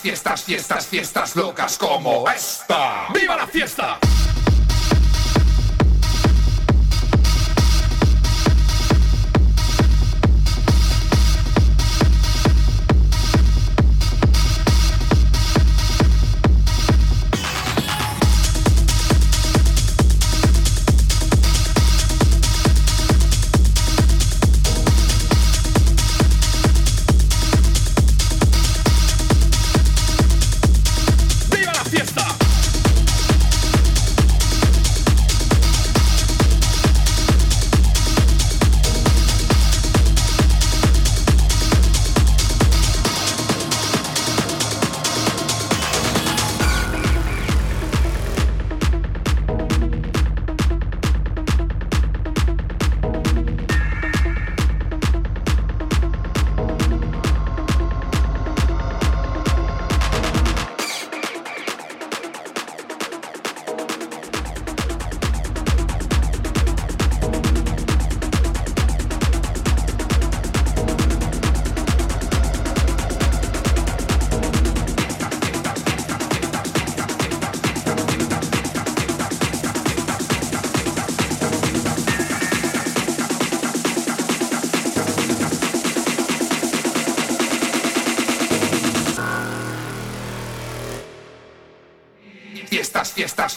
Fiestas, fiestas, fiestas, locas como esta. ¡Viva la fiesta!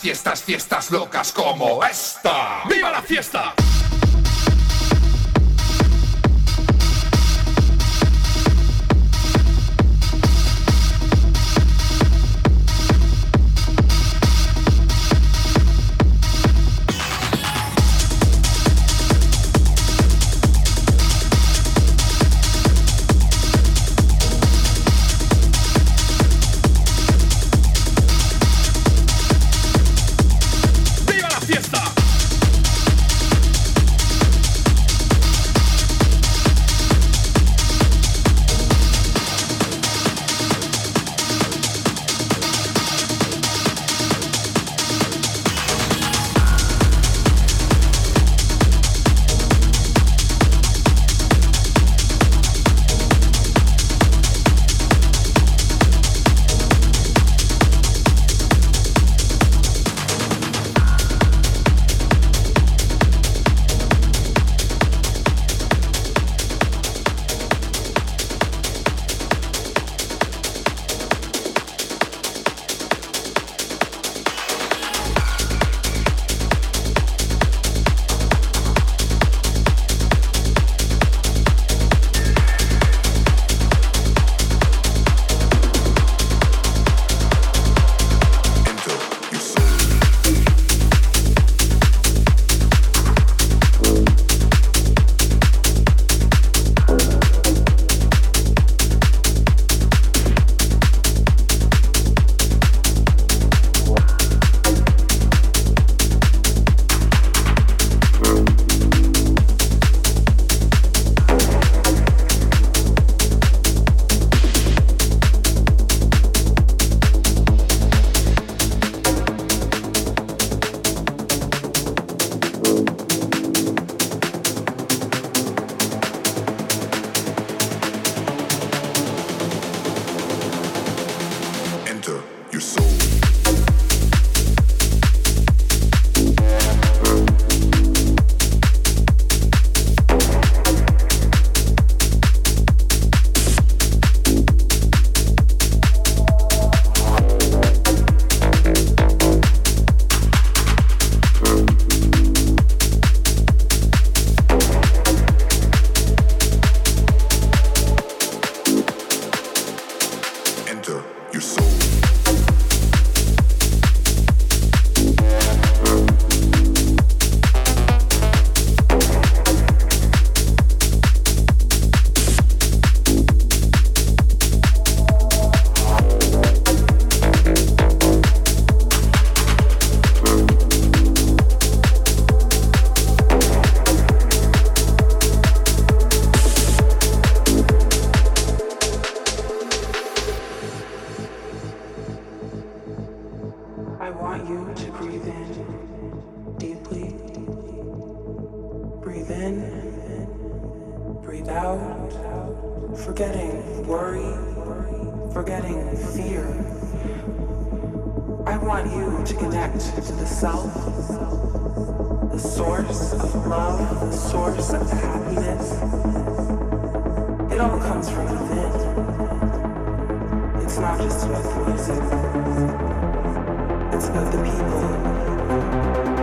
Fiestas, fiestas, locas como esta. ¡Viva la fiesta! it's not just about the music, it's about the people.